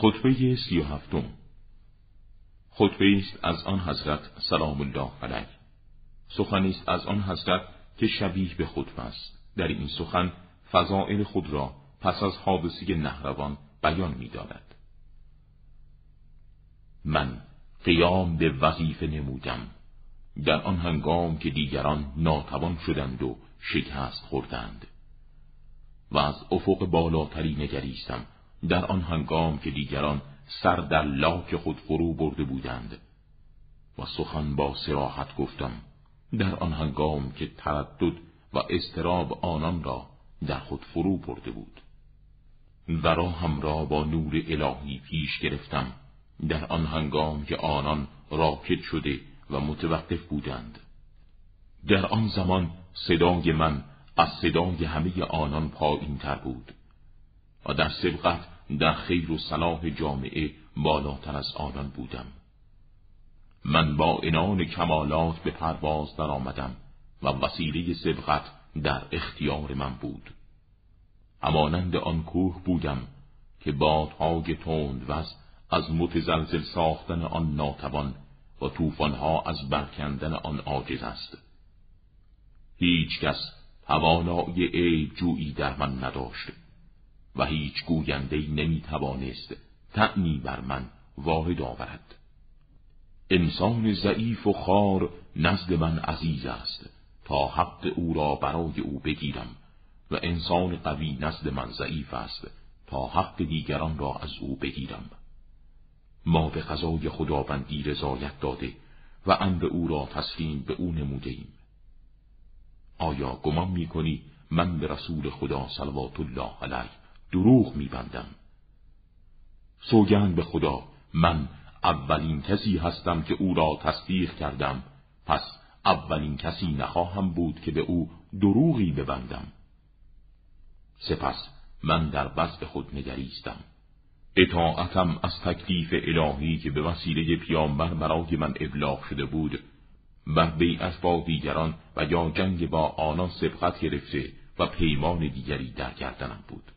خطبه سی و هفتم. خطبه است از آن حضرت سلام الله علیه. سخنی است از آن حضرت که شبیه به خطبه است. در این سخن فضائل خود را پس از حادثی نهروان بیان می دارد. من قیام به وظیفه نمودم. در آن هنگام که دیگران ناتوان شدند و شکست خوردند. و از افق بالاتری نگریستم. در آن هنگام که دیگران سر در لاک خود فرو برده بودند و سخن با سراحت گفتم در آن هنگام که تردد و استراب آنان را در خود فرو برده بود. و راهم را با نور الهی پیش گرفتم در آن هنگام که آنان راکت شده و متوقف بودند. در آن زمان صدای من از صدای همه آنان پایین تر بود. و در سبقت در خیر و صلاح جامعه بالاتر از آنان بودم. من با انان کمالات به پرواز در آمدم و وسیله سبقت در اختیار من بود. همانند آن کوه بودم که بادهای تند وز از متزلزل ساختن آن ناتوان و طوفانها از برکندن آن عاجز است. هیچ کس توانایی عیب جویی در من نداشت. و هیچ گوینده نمی توانست تعنی بر من وارد آورد. انسان ضعیف و خار نزد من عزیز است. تا حق او را برای او بگیرم و انسان قوی نزد من ضعیف است. تا حق دیگران را از او بگیرم. ما به قضای خداوندی رضایت داده و امر او را تسلیم به او نموده ایم آیا گمان می کنی من به رسول خدا صلوات الله علیه دروغ میبندم. سوگند به خدا من اولین کسی هستم که او را تصدیق کردم. پس اولین کسی نخواهم بود که به او دروغی ببندم. سپس من در وضع خود نگریستم. اطاعتم از تکلیف الهی که به وسیله پیامبر برای من ابلاغ شده بود بر بیعت با دیگران و یا جنگ با آنان سبقت گرفته و پیمان دیگری در گردنم بود.